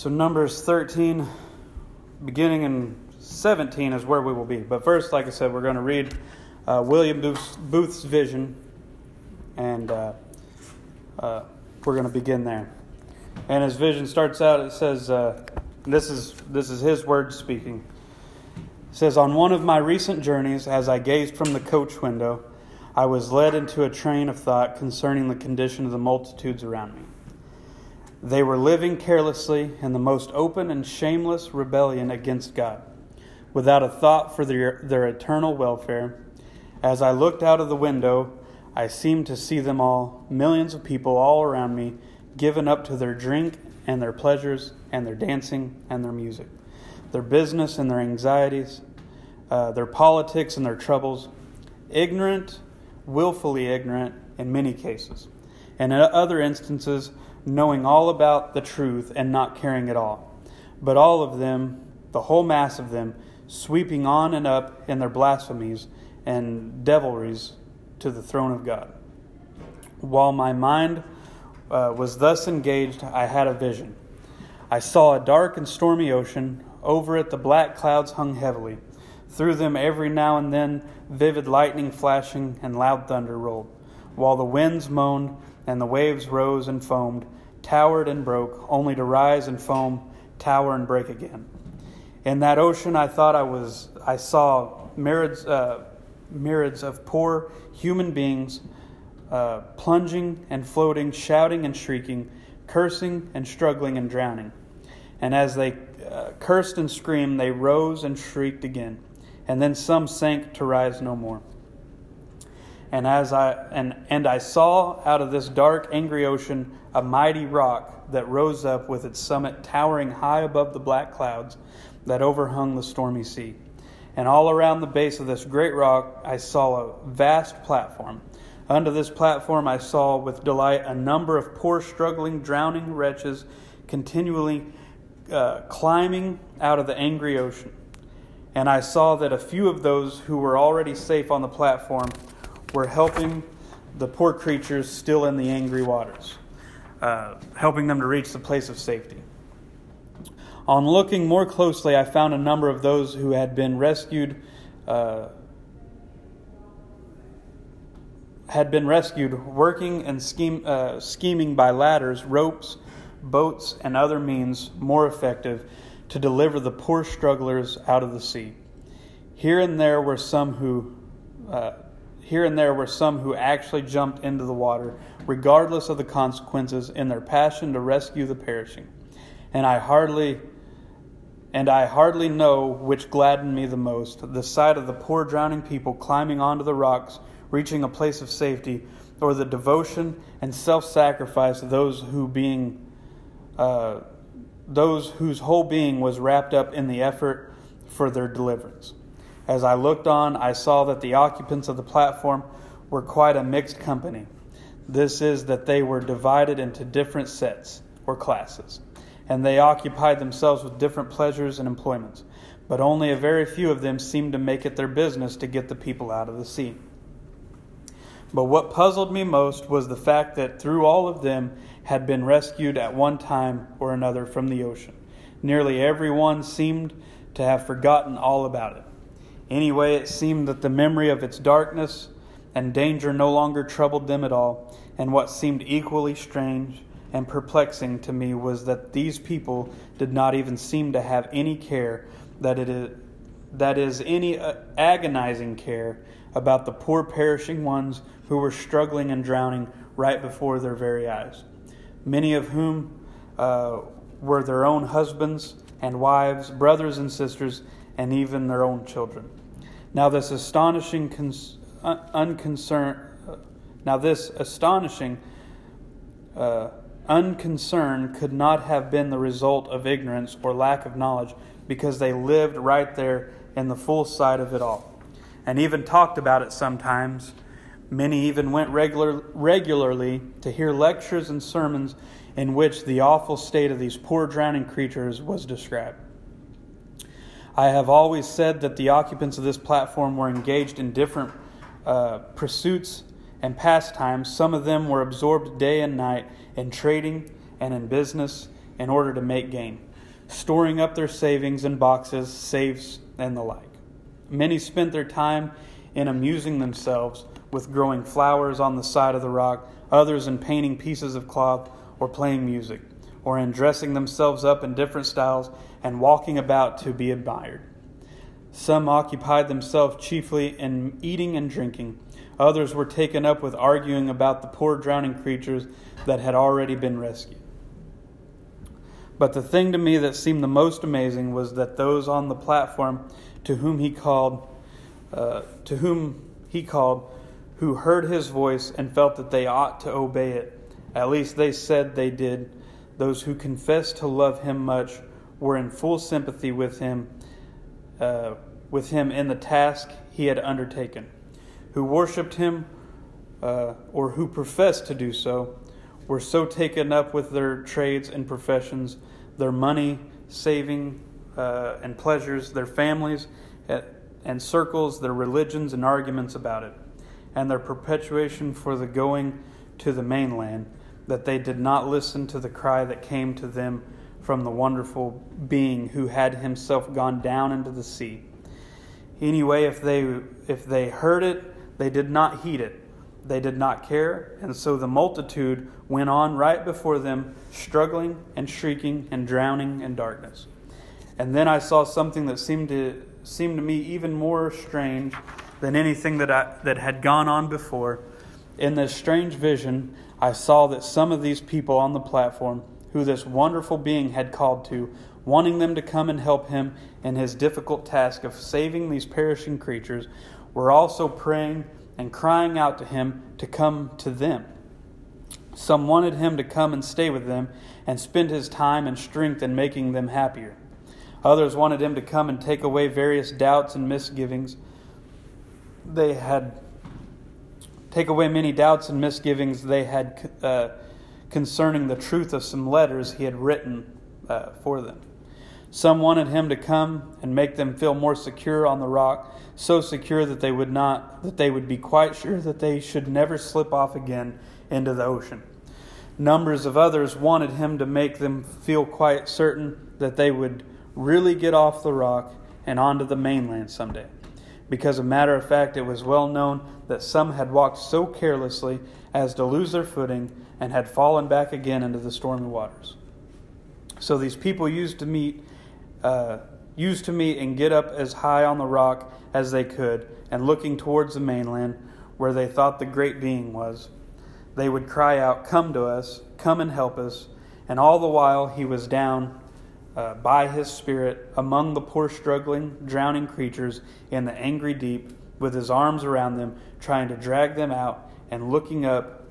So, Numbers 13, beginning in 17, is where we will be. But first, like I said, we're going to read uh, William Booth's, Booth's vision, and uh, uh, we're going to begin there. And his vision starts out, it says, uh, this, is, this is his words speaking. It says, On one of my recent journeys, as I gazed from the coach window, I was led into a train of thought concerning the condition of the multitudes around me. They were living carelessly in the most open and shameless rebellion against God, without a thought for their, their eternal welfare. As I looked out of the window, I seemed to see them all, millions of people all around me, given up to their drink and their pleasures and their dancing and their music, their business and their anxieties, uh, their politics and their troubles, ignorant, willfully ignorant in many cases, and in other instances, knowing all about the truth and not caring at all. But all of them, the whole mass of them, sweeping on and up in their blasphemies and devilries to the throne of God. While my mind uh, was thus engaged, I had a vision. I saw a dark and stormy ocean. Over it, the black clouds hung heavily. Through them, every now and then, vivid lightning flashing and loud thunder rolled, while the winds moaned and the waves rose and foamed, towered and broke, only to rise and foam, tower and break again. In that ocean, I thought I was, I saw myriads, uh, myriads of poor human beings uh, plunging and floating, shouting and shrieking, cursing and struggling and drowning. And as they uh, cursed and screamed, they rose and shrieked again. And then some sank to rise no more. And as I and, and I saw out of this dark, angry ocean a mighty rock that rose up with its summit towering high above the black clouds that overhung the stormy sea. And all around the base of this great rock I saw a vast platform. Under this platform I saw with delight a number of poor, struggling, drowning wretches continually uh, climbing out of the angry ocean. And I saw that a few of those who were already safe on the platform were helping the poor creatures still in the angry waters, uh, helping them to reach the place of safety. On looking more closely, I found a number of those who had been rescued. Uh, had been rescued working and scheme, uh, scheming by ladders, ropes, boats, and other means more effective to deliver the poor strugglers out of the sea. Here and there were some who uh, here and there were some who actually jumped into the water, regardless of the consequences, in their passion to rescue the perishing. And I hardly and I hardly know which gladdened me the most the sight of the poor drowning people climbing onto the rocks, reaching a place of safety, or the devotion and self sacrifice of those who being uh, those whose whole being was wrapped up in the effort for their deliverance. As I looked on, I saw that the occupants of the platform were quite a mixed company. This is, that they were divided into different sets or classes, and they occupied themselves with different pleasures and employments. But only a very few of them seemed to make it their business to get the people out of the sea. But what puzzled me most was the fact that through all of them had been rescued at one time or another from the ocean. Nearly every one seemed to have forgotten all about it. Anyway, it seemed that the memory of its darkness and danger no longer troubled them at all, and what seemed equally strange and perplexing to me was that these people did not even seem to have any care that it is that is any uh, agonizing care about the poor perishing ones who were struggling and drowning right before their very eyes. Many of whom uh, were their own husbands and wives brothers and sisters and even their own children. Now this astonishing cons- unconcern, now this astonishing uh, unconcern could not have been the result of ignorance or lack of knowledge, because they lived right there in the full sight of it all, and even talked about it sometimes. Many even went regular, regularly to hear lectures and sermons in which the awful state of these poor drowning creatures was described. I have always said that the occupants of this platform were engaged in different uh, pursuits and pastimes. Some of them were absorbed day and night in trading and in business in order to make gain. storing up their savings in boxes, safes, and the like. Many spent their time in amusing themselves with growing flowers on the side of the rock, others in painting pieces of cloth or playing music, or in dressing themselves up in different styles and walking about to be admired. Some occupied themselves chiefly in eating and drinking. Others were taken up with arguing about the poor drowning creatures that had already been rescued. But the thing to me that seemed the most amazing was that those on the platform to whom he called, uh, to whom he called, who heard his voice and felt that they ought to obey it, at least they said they did. Those who confessed to love him much were in full sympathy with him, uh, with him in the task he had undertaken. Who worshipped him, uh, or who professed to do so, were so taken up with their trades and professions, their money, saving, uh, and pleasures, their families and circles, their religions and arguments about it, and their perpetuation for the going to the mainland, that they did not listen to the cry that came to them from the wonderful being who had himself gone down into the sea. Anyway, if they if they heard it, they did not heed it they did not care, and so the multitude went on right before them, struggling and shrieking and drowning in darkness. And then I saw something that seemed to seem to me even more strange than anything that I, that had gone on before. In this strange vision, I saw that some of these people on the platform, who this wonderful being had called to, wanting them to come and help him in his difficult task of saving these perishing creatures, were also praying and crying out to him to come to them. Some wanted him to come and stay with them and spend his time and strength in making them happier. Others wanted him to come and take away various doubts and misgivings. They had take away many doubts and misgivings they had uh, concerning the truth of some letters he had written uh, for them. Some wanted him to come and make them feel more secure on the rock, so secure that they would not that they would be quite sure that they should never slip off again into the ocean. Numbers of others wanted him to make them feel quite certain that they would really get off the rock and onto the mainland someday. Because, a matter of fact, it was well known that some had walked so carelessly as to lose their footing and had fallen back again into the stormy waters. So these people used to meet uh, used to meet and get up as high on the rock as they could, and looking towards the mainland, where they thought the great being was, they would cry out, Come to us, come and help us. And all the while he was down uh, by his spirit among the poor, struggling, drowning creatures in the angry deep, with his arms around them, trying to drag them out, and looking up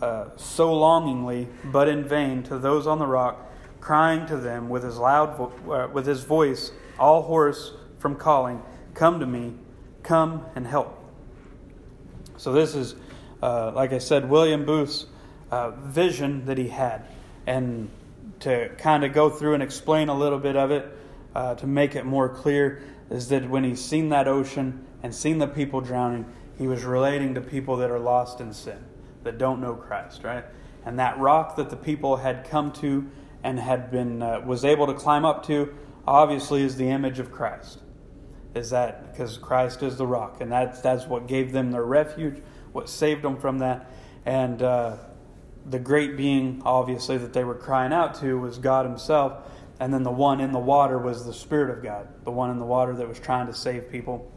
uh, so longingly, but in vain, to those on the rock crying to them with his loud vo- uh, with his voice all hoarse from calling come to me come and help. So this is uh, like i said william booth's uh, vision that he had. And to kind of go through and explain a little bit of it uh, to make it more clear is that when he's seen that ocean and seen the people drowning he was relating to people that are lost in sin that don't know christ right? And that rock that the people had come to and had been uh, was able to climb up to obviously is the image of Christ. Is that because Christ is the rock, and that's that's what gave them their refuge, what saved them from that, and uh, the great being obviously that they were crying out to was God Himself, and then the one in the water was the Spirit of God, the one in the water that was trying to save people.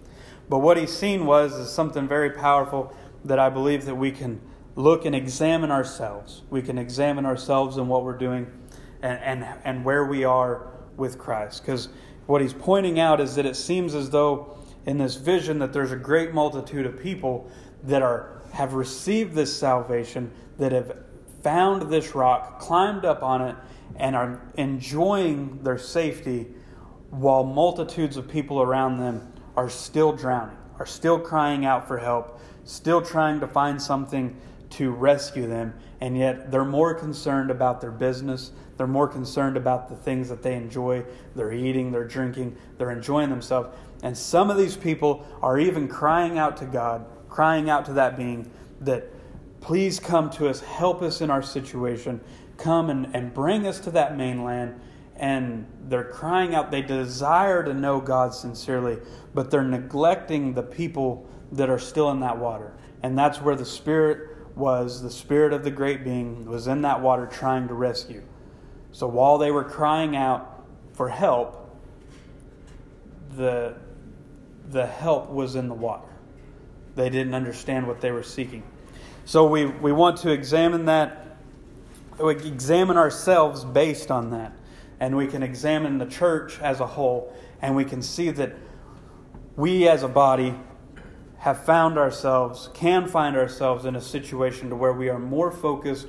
But what he's seen was is something very powerful that I believe that we can look and examine ourselves. We can examine ourselves and what we're doing and, and, and where we are with Christ. Because what he's pointing out is that it seems as though in this vision that there's a great multitude of people that are have received this salvation, that have found this rock, climbed up on it, and are enjoying their safety while multitudes of people around them are still drowning, are still crying out for help, still trying to find something to rescue them, and yet they're more concerned about their business. They're more concerned about the things that they enjoy. They're eating, they're drinking, they're enjoying themselves. And some of these people are even crying out to God, crying out to that being that, please come to us, help us in our situation, come and, and bring us to that mainland and they're crying out. They desire to know God sincerely, but they're neglecting the people that are still in that water. And that's where the Spirit was the Spirit of the great being was in that water trying to rescue. So while they were crying out for help, the, the help was in the water. They didn't understand what they were seeking. So we, we want to examine that, we examine ourselves based on that. And we can examine the church as a whole, and we can see that we as a body have found ourselves, can find ourselves in a situation to where we are more focused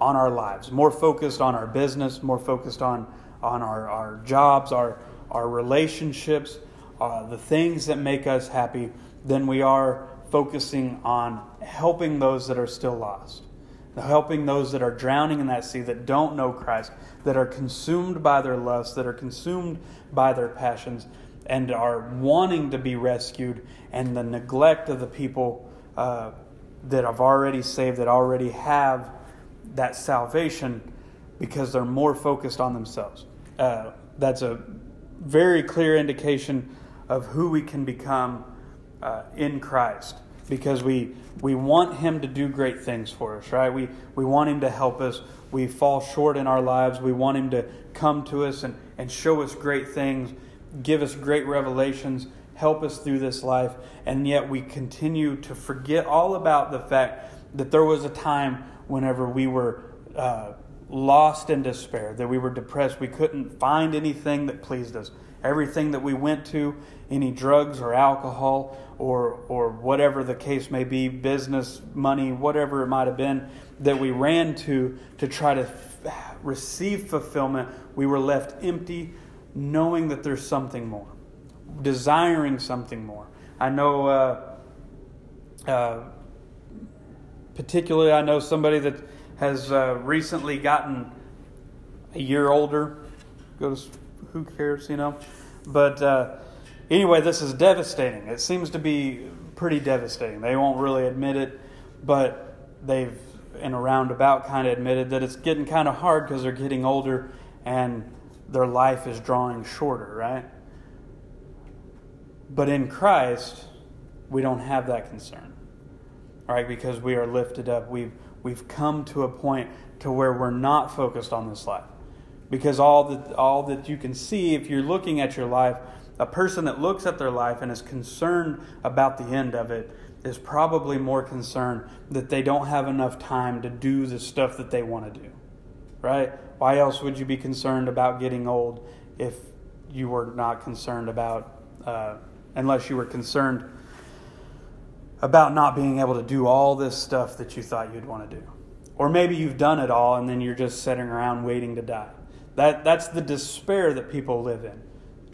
on our lives, more focused on our business, more focused on, on our, our jobs, our, our relationships, uh, the things that make us happy, than we are focusing on helping those that are still lost, helping those that are drowning in that sea, that don't know Christ, that are consumed by their lusts, that are consumed by their passions, and are wanting to be rescued, and the neglect of the people uh, that have already saved, that already have that salvation, because they're more focused on themselves. Uh, that's a very clear indication of who we can become uh, in Christ because we we want him to do great things for us right? We we want him to help us. We fall short in our lives. We want him to come to us and, and show us great things give us great revelations, help us through this life, and yet we continue to forget all about the fact that there was a time whenever we were uh, lost in despair, that we were depressed, we couldn't find anything that pleased us. Everything that we went to, any drugs or alcohol or, or whatever the case may be, business, money, whatever it might have been, that we ran to to try to f- receive fulfillment, we were left empty, knowing that there's something more, desiring something more. I know, uh, uh, particularly, I know somebody that has uh, recently gotten a year older. Goes, who cares, you know? But uh, anyway, this is devastating. It seems to be pretty devastating. They won't really admit it, but they've, in a roundabout, kind of admitted that it's getting kind of hard because they're getting older and their life is drawing shorter, right? But in Christ, we don't have that concern, right? Because we are lifted up. We've, we've come to a point to where we're not focused on this life. Because all that, all that you can see, if you're looking at your life, a person that looks at their life and is concerned about the end of it is probably more concerned that they don't have enough time to do the stuff that they want to do, right? Why else would you be concerned about getting old if you were not concerned about, uh, unless you were concerned about not being able to do all this stuff that you thought you'd want to do? Or maybe you've done it all and then you're just sitting around waiting to die. That, that's the despair that people live in.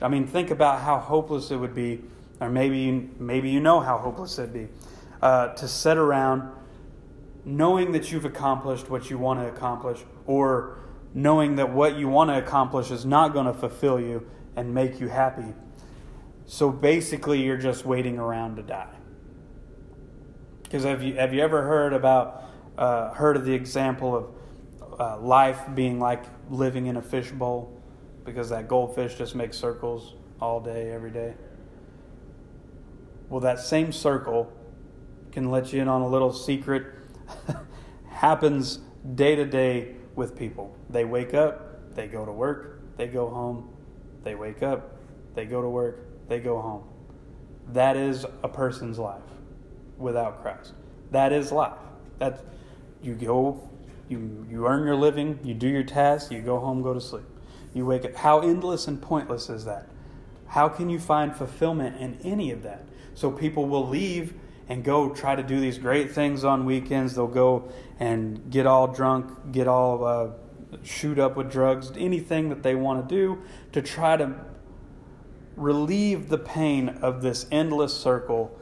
I mean, think about how hopeless it would be, or maybe, maybe you know how hopeless it'd be, uh, to sit around knowing that you've accomplished what you want to accomplish, or knowing that what you want to accomplish is not going to fulfill you and make you happy. So basically, you're just waiting around to die. Because have you have you ever heard about uh, heard of the example of uh, life being like living in a fishbowl? Because that goldfish just makes circles all day, every day. Well, that same circle can let you in on a little secret. happens day to day with people. They wake up, they go to work, they go home, they wake up, they go to work, they go home. That is a person's life without Christ. That is life. That you go, you you earn your living, you do your tasks, you go home, go to sleep. You wake up. How endless and pointless is that? How can you find fulfillment in any of that? So people will leave and go try to do these great things on weekends. They'll go and get all drunk, get all uh, shoot up with drugs, anything that they want to do to try to relieve the pain of this endless circle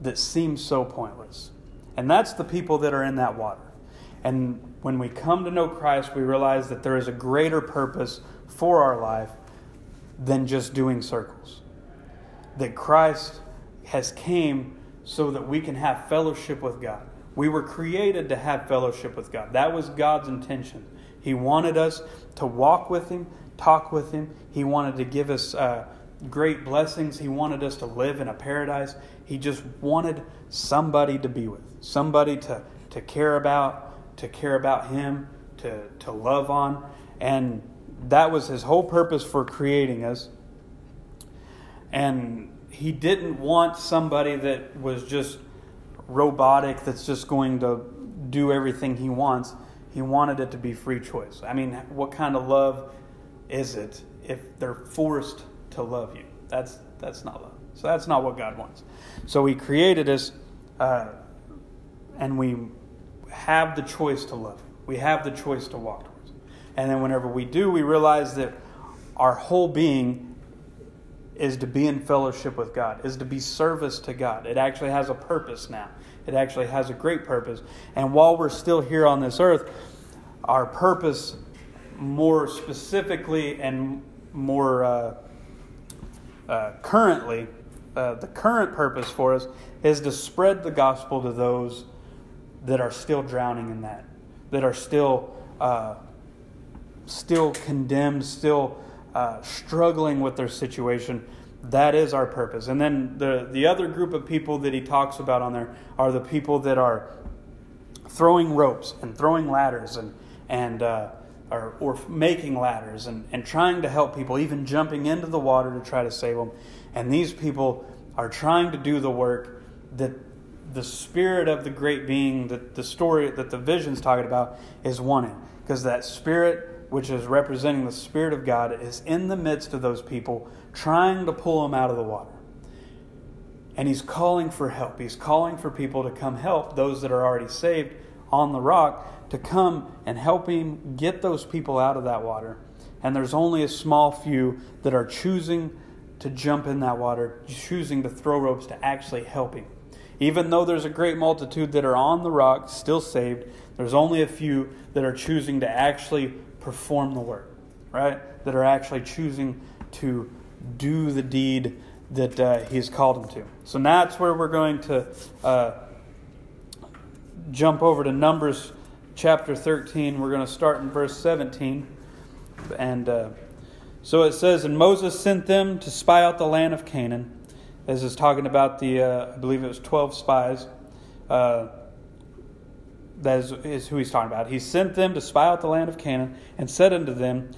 that seems so pointless. And that's the people that are in that water. And when we come to know Christ, we realize that there is a greater purpose for our life than just doing circles. That Christ has came so that we can have fellowship with God. We were created to have fellowship with God. That was God's intention. He wanted us to walk with Him, talk with Him. He wanted to give us uh, great blessings. He wanted us to live in a paradise. He just wanted somebody to be with, somebody to, to care about, to care about Him, to, to love on. And that was His whole purpose for creating us. And He didn't want somebody that was just robotic, that's just going to do everything He wants. He wanted it to be free choice. I mean, what kind of love is it if they're forced to love you? That's that's not love. So that's not what God wants. So He created us, uh, and we have the choice to love. We have the choice to walk towards. And then whenever we do, we realize that our whole being is to be in fellowship with God, is to be service to God. It actually has a purpose now. It actually has a great purpose. And while we're still here on this earth, our purpose, more specifically and more uh, uh, currently, uh, the current purpose for us is to spread the gospel to those that are still drowning in that, that are still uh, still condemned, still uh, struggling with their situation that is our purpose. And then the, the other group of people that he talks about on there are the people that are throwing ropes and throwing ladders and, and uh, or, or making ladders and, and trying to help people, even jumping into the water to try to save them. And these people are trying to do the work that the spirit of the great being, that the story that the vision's talking about, is wanting. Because that spirit which is representing the Spirit of God, is in the midst of those people, trying to pull them out of the water. And he's calling for help. He's calling for people to come help those that are already saved on the rock to come and help him get those people out of that water. And there's only a small few that are choosing to jump in that water, choosing to throw ropes to actually help him. Even though there's a great multitude that are on the rock, still saved, there's only a few that are choosing to actually perform the work, right? That are actually choosing to do the deed that uh, He's called them to. So now that's where we're going to uh, jump over to Numbers chapter 13. We're going to start in verse 17. And uh, so it says, And Moses sent them to spy out the land of Canaan. This is talking about the, uh, I believe it was 12 spies. Uh, that is, is who he's talking about. He sent them to spy out the land of Canaan and said unto them,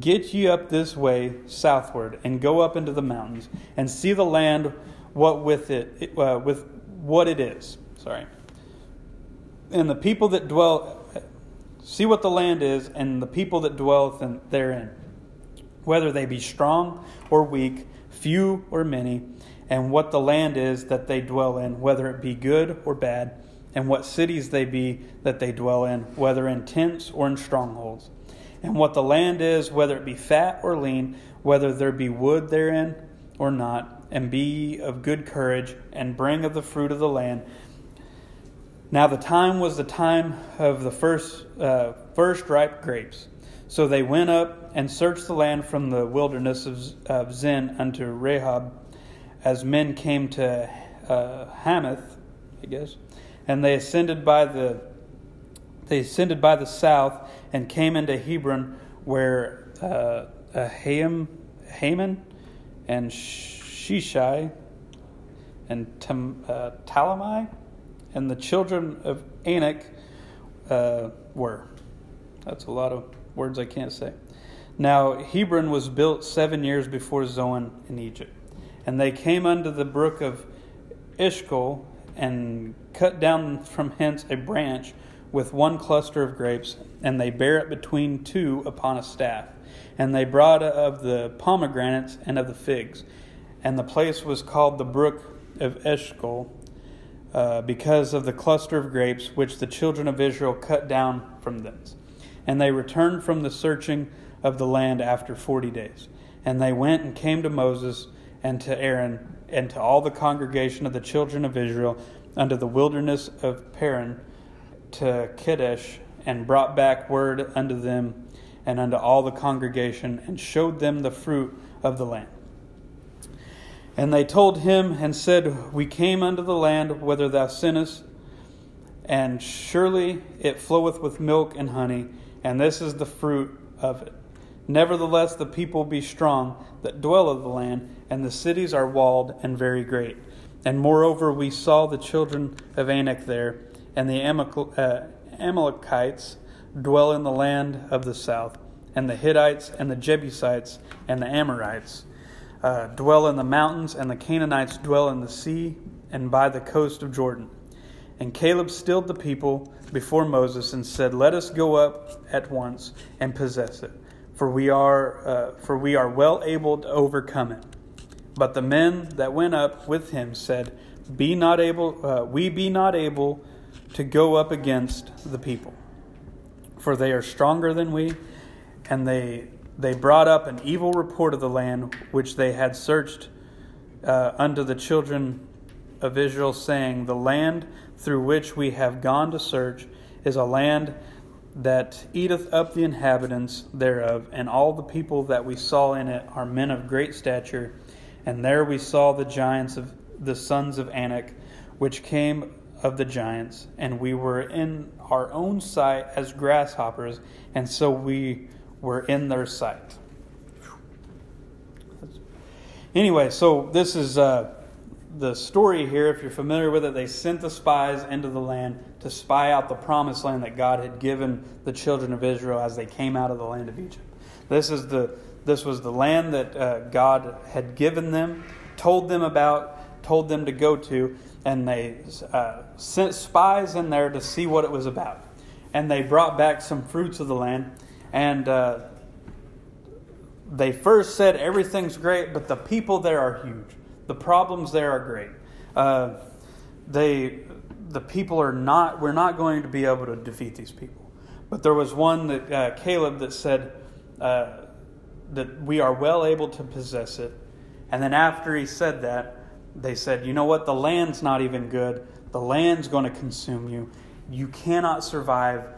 Get ye up this way southward and go up into the mountains and see the land what with it uh, with what it is. Sorry. And the people that dwell see what the land is and the people that dwell therein, whether they be strong or weak, few or many, and what the land is that they dwell in, whether it be good or bad and what cities they be that they dwell in, whether in tents or in strongholds, and what the land is, whether it be fat or lean, whether there be wood therein or not, and be of good courage, and bring of the fruit of the land. Now the time was the time of the first, uh, first ripe grapes. So they went up and searched the land from the wilderness of, of Zin unto Rehob, as men came to uh, Hamath, I guess and they ascended by the they ascended by the south and came into Hebron, where uh, Ham, Haman and Shishai and Tam, uh, Talmai and the children of Anak uh, were. That's a lot of words I can't say. Now Hebron was built seven years before Zoan in Egypt, and they came unto the brook of Eshcol and cut down from hence a branch with one cluster of grapes, and they bare it between two upon a staff. And they brought of the pomegranates and of the figs. And the place was called the brook of Eshcol, uh, because of the cluster of grapes which the children of Israel cut down from thence. And they returned from the searching of the land after forty days. And they went and came to Moses and to Aaron and to all the congregation of the children of Israel unto the wilderness of Paran to Kadesh, and brought back word unto them and unto all the congregation, and showed them the fruit of the land. And they told him and said, We came unto the land whither thou sentest, and surely it floweth with milk and honey, and this is the fruit of it. Nevertheless, the people be strong that dwell of the land, and the cities are walled and very great. And moreover, we saw the children of Anak there, and the uh, Amalekites dwell in the land of the south, and the Hittites, and the Jebusites, and the Amorites uh, dwell in the mountains, and the Canaanites dwell in the sea and by the coast of Jordan. And Caleb stilled the people before Moses and said, Let us go up at once and possess it for we are uh, for we are well able to overcome it. But the men that went up with him said, Be not able, uh, we be not able to go up against the people, for they are stronger than we, and they they brought up an evil report of the land which they had searched uh, unto the children of Israel, saying, The land through which we have gone to search is a land that eateth up the inhabitants thereof, and all the people that we saw in it are men of great stature. And there we saw the giants of the sons of Anak, which came of the giants, and we were in our own sight as grasshoppers, and so we were in their sight. Anyway, so this is uh, the story here, if you're familiar with it, they sent the spies into the land to spy out the promised land that God had given the children of Israel as they came out of the land of Egypt. This is the this was the land that uh, God had given them, told them about, told them to go to, and they uh, sent spies in there to see what it was about. And they brought back some fruits of the land, and uh, they first said everything's great, but the people there are huge. The problems there are great. Uh, they, the people are not, we're not going to be able to defeat these people. But there was one that uh, Caleb that said uh, that we are well able to possess it. And then after he said that, they said, you know what? The land's not even good. The land's going to consume you. You cannot survive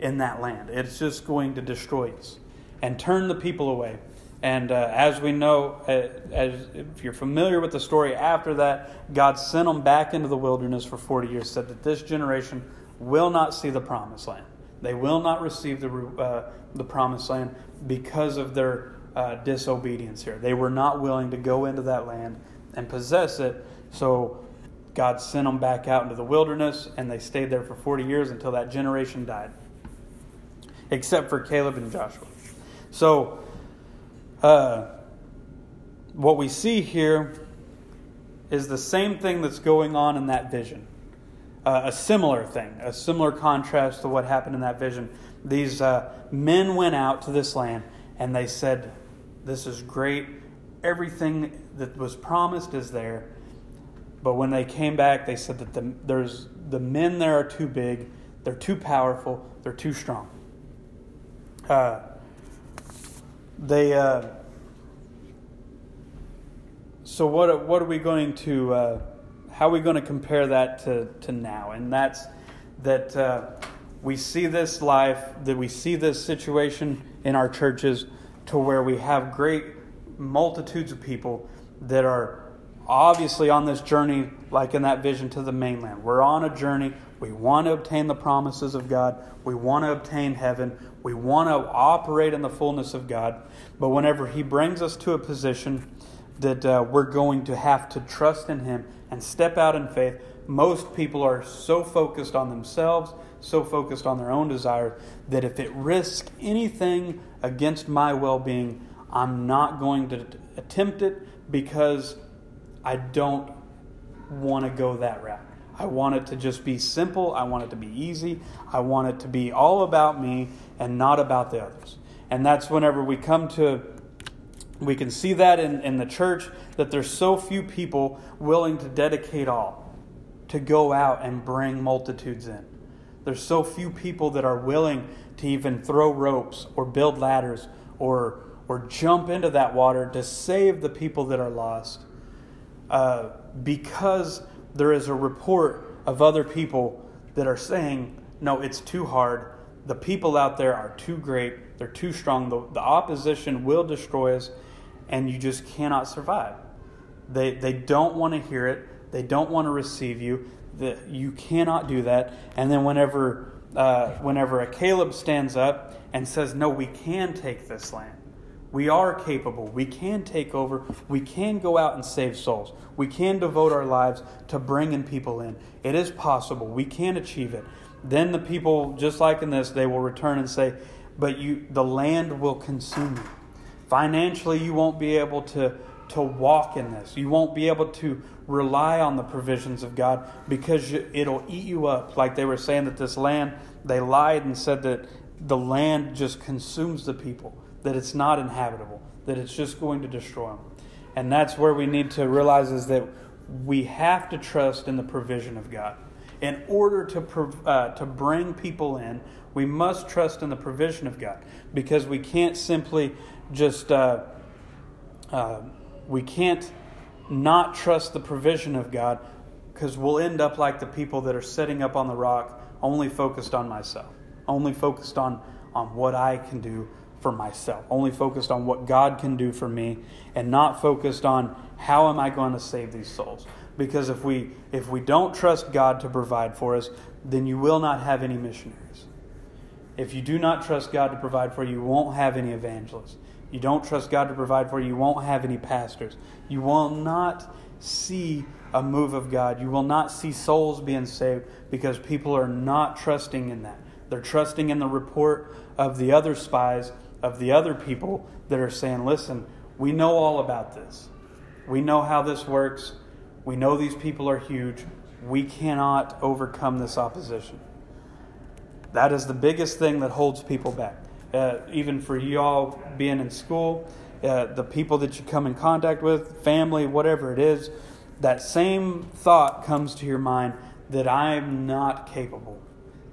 in that land. It's just going to destroy us and turn the people away. And uh, as we know, uh, as if you're familiar with the story after that, God sent them back into the wilderness for 40 years, said that this generation will not see the promised land. They will not receive the, uh, the promised land because of their uh, disobedience here. They were not willing to go into that land and possess it. So God sent them back out into the wilderness, and they stayed there for 40 years until that generation died, except for Caleb and Joshua. So, uh, what we see here is the same thing that's going on in that vision. Uh, a similar thing, a similar contrast to what happened in that vision. These uh, men went out to this land and they said, This is great. Everything that was promised is there. But when they came back, they said that the, there's, the men there are too big, they're too powerful, they're too strong. Uh, they uh, so what what are we going to uh, how are we going to compare that to, to now? And that's that uh, we see this life that we see this situation in our churches to where we have great multitudes of people that are obviously on this journey like in that vision to the mainland. We're on a journey we want to obtain the promises of god we want to obtain heaven we want to operate in the fullness of God. But whenever He brings us to a position that uh, we're going to have to trust in Him and step out in faith, most people are so focused on themselves, so focused on their own desires, that if it risks anything against my well being, I'm not going to attempt it because I don't want to go that route. I want it to just be simple. I want it to be easy. I want it to be all about me and not about the others. And that's whenever we come to, we can see that in, in the church that there's so few people willing to dedicate all to go out and bring multitudes in. There's so few people that are willing to even throw ropes or build ladders or, or jump into that water to save the people that are lost. Uh, because there is a report of other people that are saying, no, it's too hard. The people out there are too great. They're too strong. The, the opposition will destroy us, and you just cannot survive. They, they don't want to hear it. They don't want to receive you. That you cannot do that. And then whenever uh, whenever a Caleb stands up and says, "No, we can take this land," We are capable. We can take over. We can go out and save souls. We can devote our lives to bringing people in. It is possible. We can achieve it. Then the people, just like in this, they will return and say, But you, the land will consume you. Financially, you won't be able to, to walk in this. You won't be able to rely on the provisions of God because it'll eat you up. Like they were saying that this land, they lied and said that the land just consumes the people, that it's not inhabitable, that it's just going to destroy them. And that's where we need to realize is that we have to trust in the provision of God. In order to, uh, to bring people in, we must trust in the provision of God because we can't simply just, uh, uh, we can't not trust the provision of God because we'll end up like the people that are sitting up on the rock only focused on myself, only focused on, on what I can do for myself, only focused on what God can do for me, and not focused on how am I going to save these souls. Because if we if we don't trust God to provide for us, then you will not have any missionaries. If you do not trust God to provide for you, you won't have any evangelists. You don't trust God to provide for you, you won't have any pastors. You will not see a move of God. You will not see souls being saved because people are not trusting in that. They're trusting in the report of the other spies, of the other people that are saying, listen, we know all about this. We know how this works. We know these people are huge. We cannot overcome this opposition. That is the biggest thing that holds people back uh, even for you all being in school, uh, the people that you come in contact with, family, whatever it is, that same thought comes to your mind that I'm not capable,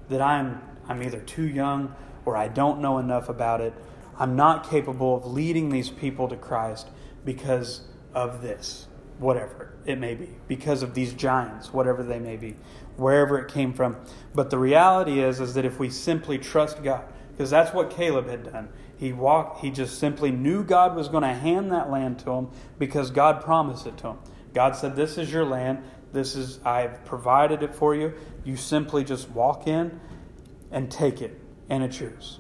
that I'm, I'm either too young or I don't know enough about it. I'm not capable of leading these people to Christ because of this, whatever it may be, because of these giants, whatever they may be, wherever it came from. But the reality is, is that if we simply trust God, because that's what Caleb had done. He walked he just simply knew God was going to hand that land to him because God promised it to him. God said, "This is your land. This is I've provided it for you. You simply just walk in and take it, and it's yours."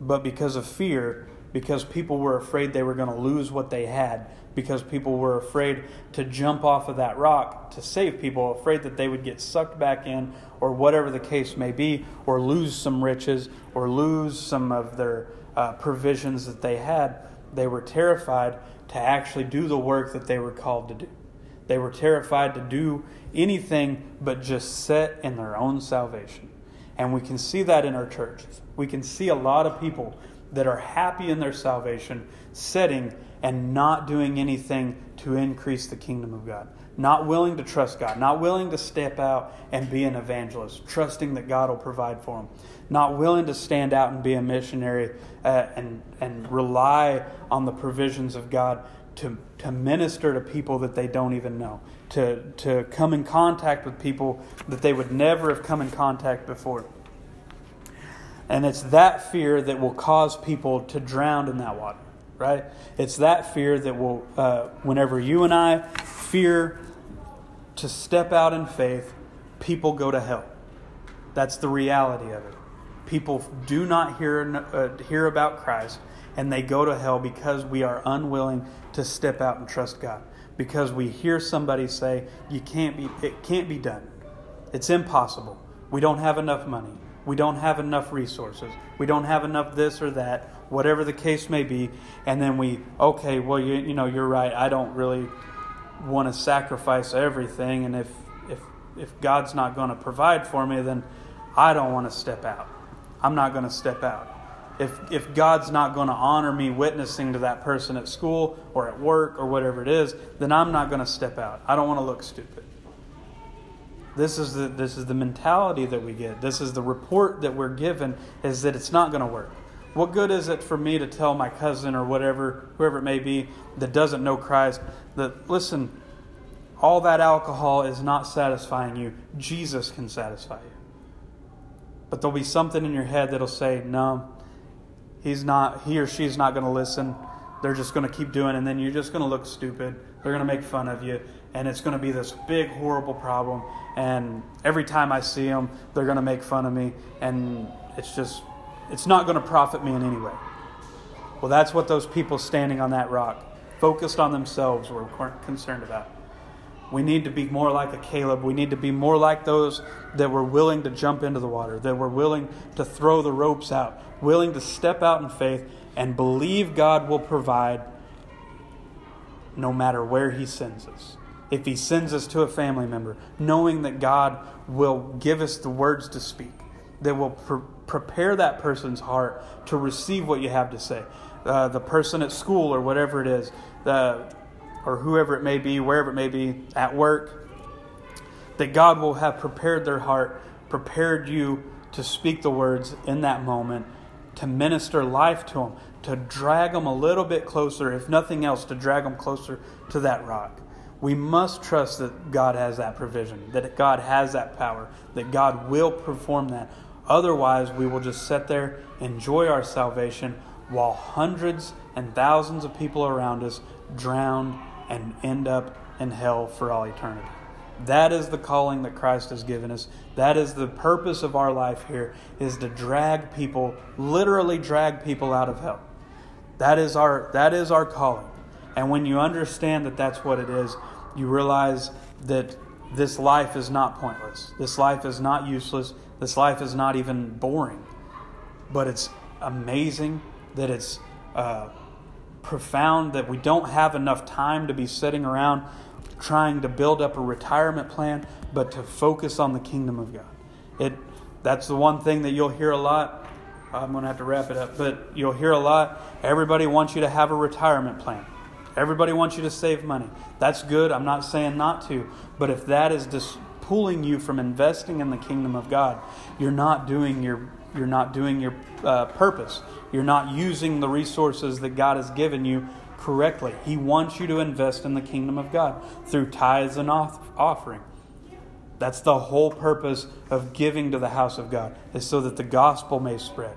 But because of fear, because people were afraid they were going to lose what they had, because people were afraid to jump off of that rock to save people, afraid that they would get sucked back in, or whatever the case may be, or lose some riches, or lose some of their uh, provisions that they had. They were terrified to actually do the work that they were called to do. They were terrified to do anything but just set in their own salvation. And we can see that in our churches. We can see a lot of people that are happy in their salvation, sitting and not doing anything to increase the kingdom of God. Not willing to trust God, not willing to step out and be an evangelist, trusting that God will provide for them. Not willing to stand out and be a missionary uh, and, and rely on the provisions of God to, to minister to people that they don't even know, to, to come in contact with people that they would never have come in contact before. And it's that fear that will cause people to drown in that water right? It's that fear that will, uh, whenever you and I fear to step out in faith, people go to hell. That's the reality of it. People do not hear, uh, hear about Christ and they go to hell because we are unwilling to step out and trust God. Because we hear somebody say, you can't be, it can't be done. It's impossible. We don't have enough money. We don't have enough resources. We don't have enough this or that whatever the case may be, and then we, okay, well, you, you know, you're right. I don't really want to sacrifice everything, and if if if God's not going to provide for me, then I don't want to step out. I'm not going to step out. If if God's not going to honor me witnessing to that person at school or at work or whatever it is, then I'm not going to step out. I don't want to look stupid. This is the this is the mentality that we get. This is the report that we're given is that it's not going to work. What good is it for me to tell my cousin or whatever, whoever it may be, that doesn't know Christ, that, listen, all that alcohol is not satisfying you. Jesus can satisfy you. But there'll be something in your head that'll say, no, he's not, he or she's not going to listen. They're just going to keep doing and then you're just going to look stupid. They're going to make fun of you, and it's going to be this big, horrible problem. And every time I see them, they're going to make fun of me, and it's just it's not going to profit me in any way. Well, that's what those people standing on that rock, focused on themselves, were concerned about. We need to be more like a Caleb. We need to be more like those that were willing to jump into the water, that were willing to throw the ropes out, willing to step out in faith and believe God will provide no matter where He sends us. If He sends us to a family member, knowing that God will give us the words to speak, that will pre- prepare that person's heart to receive what you have to say. Uh, the person at school or whatever it is, the, or whoever it may be, wherever it may be, at work, that God will have prepared their heart, prepared you to speak the words in that moment, to minister life to them, to drag them a little bit closer, if nothing else, to drag them closer to that rock. We must trust that God has that provision, that God has that power, that God will perform that. Otherwise, we will just sit there, enjoy our salvation, while hundreds and thousands of people around us drown and end up in hell for all eternity. That is the calling that Christ has given us. That is the purpose of our life here is to drag people, literally drag people out of hell. That is our that is our calling. And when you understand that that's what it is, you realize that this life is not pointless. This life is not useless. This life is not even boring. But it's amazing that it's uh, profound that we don't have enough time to be sitting around trying to build up a retirement plan, but to focus on the kingdom of God. It that's the one thing that you'll hear a lot. I'm going to have to wrap it up, but you'll hear a lot. Everybody wants you to have a retirement plan. Everybody wants you to save money. That's good. I'm not saying not to, but if that is just pulling you from investing in the kingdom of God, you're not doing your you're not doing your uh, purpose. You're not using the resources that God has given you correctly. He wants you to invest in the kingdom of God through tithes and offering. That's the whole purpose of giving to the house of God, is so that the gospel may spread.